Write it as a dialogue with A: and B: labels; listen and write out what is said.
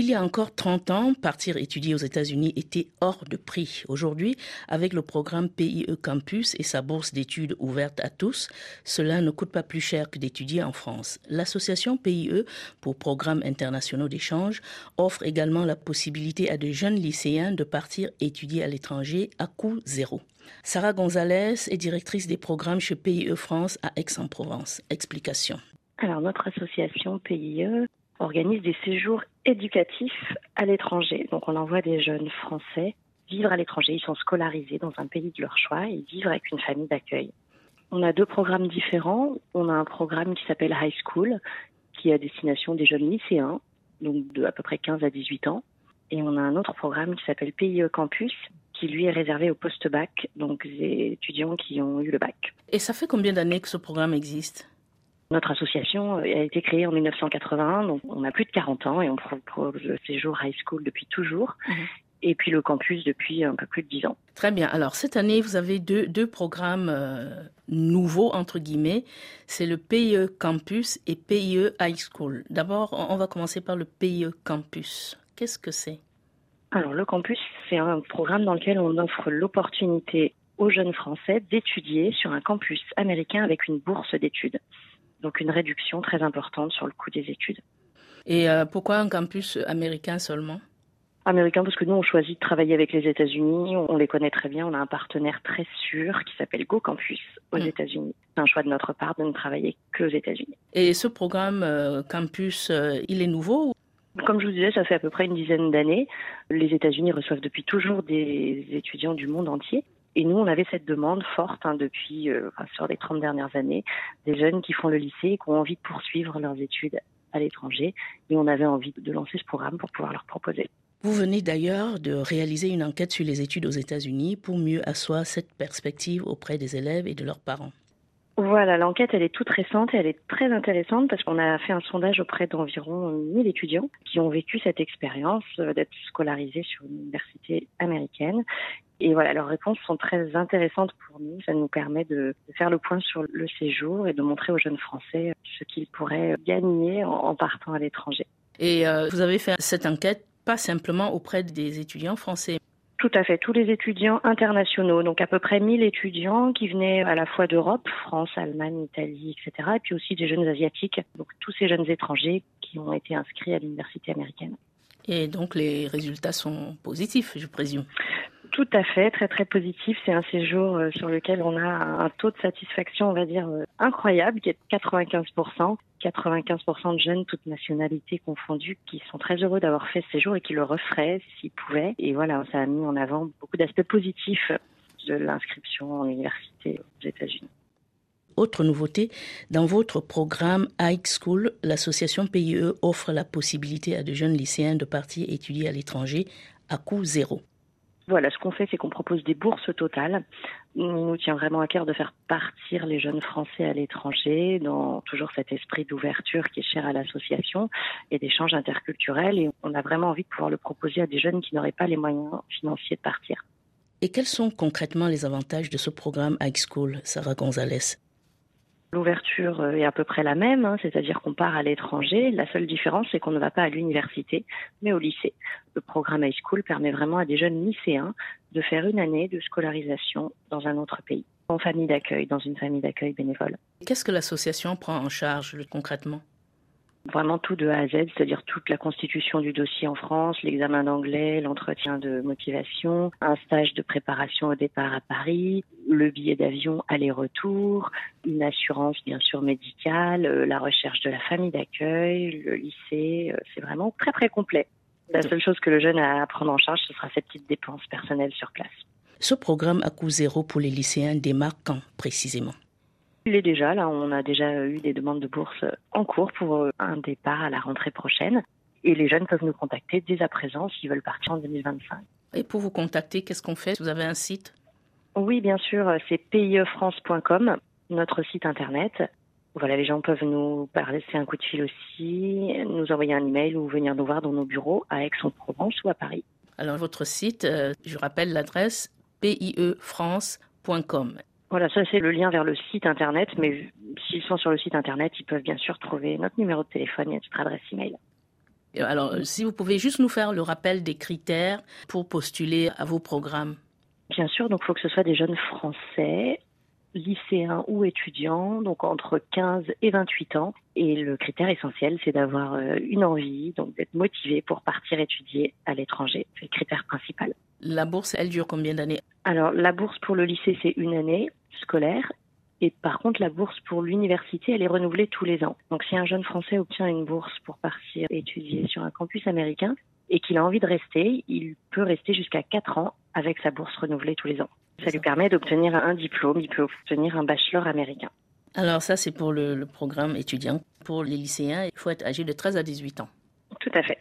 A: Il y a encore 30 ans, partir étudier aux États-Unis était hors de prix. Aujourd'hui, avec le programme PIE Campus et sa bourse d'études ouverte à tous, cela ne coûte pas plus cher que d'étudier en France. L'association PIE pour programmes internationaux d'échange offre également la possibilité à de jeunes lycéens de partir étudier à l'étranger à coût zéro. Sarah Gonzalez est directrice des programmes chez PIE France à Aix-en-Provence. Explication.
B: Alors notre association PIE organise des séjours éducatifs à l'étranger. Donc on envoie des jeunes français vivre à l'étranger. Ils sont scolarisés dans un pays de leur choix et vivre avec une famille d'accueil. On a deux programmes différents. On a un programme qui s'appelle High School, qui est à destination des jeunes lycéens, donc de à peu près 15 à 18 ans. Et on a un autre programme qui s'appelle PIE Campus, qui lui est réservé au post-bac, donc des étudiants qui ont eu le bac.
A: Et ça fait combien d'années que ce programme existe?
B: Notre association a été créée en 1981, donc on a plus de 40 ans et on propose le séjour high school depuis toujours. Mhm. Et puis le campus depuis un peu plus de 10 ans.
A: Très bien. Alors cette année, vous avez deux, deux programmes euh, nouveaux, entre guillemets. C'est le PIE Campus et PIE High School. D'abord, on va commencer par le PIE Campus. Qu'est-ce que c'est?
B: Alors le campus, c'est un programme dans lequel on offre l'opportunité aux jeunes Français d'étudier sur un campus américain avec une bourse d'études donc une réduction très importante sur le coût des études.
A: Et euh, pourquoi un campus américain seulement?
B: Américain parce que nous on choisit de travailler avec les États-Unis, on les connaît très bien, on a un partenaire très sûr qui s'appelle Go Campus aux mm. États-Unis. C'est un choix de notre part de ne travailler que aux États-Unis.
A: Et ce programme euh, campus, euh, il est nouveau
B: comme je vous disais, ça fait à peu près une dizaine d'années. Les États-Unis reçoivent depuis toujours des étudiants du monde entier. Et nous, on avait cette demande forte hein, depuis euh, sur les 30 dernières années, des jeunes qui font le lycée et qui ont envie de poursuivre leurs études à l'étranger. Et on avait envie de lancer ce programme pour pouvoir leur proposer.
A: Vous venez d'ailleurs de réaliser une enquête sur les études aux États-Unis pour mieux asseoir cette perspective auprès des élèves et de leurs parents.
B: Voilà, l'enquête, elle est toute récente et elle est très intéressante parce qu'on a fait un sondage auprès d'environ 1000 étudiants qui ont vécu cette expérience euh, d'être scolarisés sur une université américaine. Et voilà, leurs réponses sont très intéressantes pour nous. Ça nous permet de, faire le point sur le séjour et de montrer aux jeunes Français ce qu'ils pourraient gagner en, partant à l'étranger.
A: Et euh, vous avez fait cette enquête pas simplement auprès des étudiants français,
B: tout à fait, tous les étudiants internationaux, donc à peu près 1000 étudiants qui venaient à la fois d'Europe, France, Allemagne, Italie, etc., et puis aussi des jeunes asiatiques, donc tous ces jeunes étrangers qui ont été inscrits à l'université américaine.
A: Et donc les résultats sont positifs, je présume.
B: Tout à fait, très très positif. C'est un séjour euh, sur lequel on a un taux de satisfaction, on va dire, euh, incroyable, qui est de 95%. 95% de jeunes, toutes nationalités confondues, qui sont très heureux d'avoir fait ce séjour et qui le referaient s'ils pouvaient. Et voilà, ça a mis en avant beaucoup d'aspects positifs de l'inscription en université aux États-Unis.
A: Autre nouveauté, dans votre programme High School, l'association PIE offre la possibilité à de jeunes lycéens de partir étudier à l'étranger à coût zéro.
B: Voilà, ce qu'on fait, c'est qu'on propose des bourses totales. Il nous tient vraiment à cœur de faire partir les jeunes Français à l'étranger dans toujours cet esprit d'ouverture qui est cher à l'association et d'échanges interculturels. Et on a vraiment envie de pouvoir le proposer à des jeunes qui n'auraient pas les moyens financiers de partir.
A: Et quels sont concrètement les avantages de ce programme High School, Sarah Gonzalez?
B: L'ouverture euh, est à peu près la même, hein, c'est-à-dire qu'on part à l'étranger. La seule différence, c'est qu'on ne va pas à l'université, mais au lycée. Le programme High School permet vraiment à des jeunes lycéens de faire une année de scolarisation dans un autre pays, en famille d'accueil, dans une famille d'accueil bénévole.
A: Qu'est-ce que l'association prend en charge concrètement?
B: Vraiment tout de A à Z, c'est-à-dire toute la constitution du dossier en France, l'examen d'anglais, l'entretien de motivation, un stage de préparation au départ à Paris, le billet d'avion aller-retour, une assurance bien sûr médicale, euh, la recherche de la famille d'accueil, le lycée, euh, c'est vraiment très très complet. La seule chose que le jeune a à prendre en charge, ce sera ses petites dépenses personnelles sur place.
A: Ce programme à coût zéro pour les lycéens démarre quand précisément?
B: Il est déjà là, on a déjà eu des demandes de bourse en cours pour euh, un départ à la rentrée prochaine. Et les jeunes peuvent nous contacter dès à présent s'ils veulent partir en 2025.
A: Et pour vous contacter, qu'est-ce qu'on fait? Vous avez un site?
B: Oui, bien sûr, c'est piefrance.com, notre site internet. Voilà, les gens peuvent nous parler, c'est un coup de fil aussi, nous envoyer un email ou venir nous voir dans nos bureaux à Aix-en-Provence ou à Paris.
A: Alors votre site, euh, je rappelle l'adresse piefrance.com.
B: Voilà, ça c'est le lien vers le site internet, mais s'ils sont sur le site internet, ils peuvent bien sûr trouver notre numéro de téléphone et notre adresse email.
A: Alors, si vous pouvez juste nous faire le rappel des critères pour postuler à vos programmes.
B: Bien sûr, donc il faut que ce soit des jeunes français, lycéens ou étudiants, donc entre 15 et 28 ans. Et le critère essentiel, c'est d'avoir euh, une envie, donc d'être motivé pour partir étudier à l'étranger. C'est le critère principal.
A: La bourse, elle dure combien d'années?
B: Alors, la bourse pour le lycée, c'est une année scolaire. Et par contre, la bourse pour l'université, elle est renouvelée tous les ans. Donc, si un jeune Français obtient une bourse pour partir étudier sur un campus américain et qu'il a envie de rester, il peut rester jusqu'à 4 ans avec sa bourse renouvelée tous les ans. Ça lui permet d'obtenir un diplôme, il peut obtenir un bachelor américain.
A: Alors ça, c'est pour le, le programme étudiant. Pour les lycéens, il faut être âgé de 13 à 18 ans.
B: Tout à fait.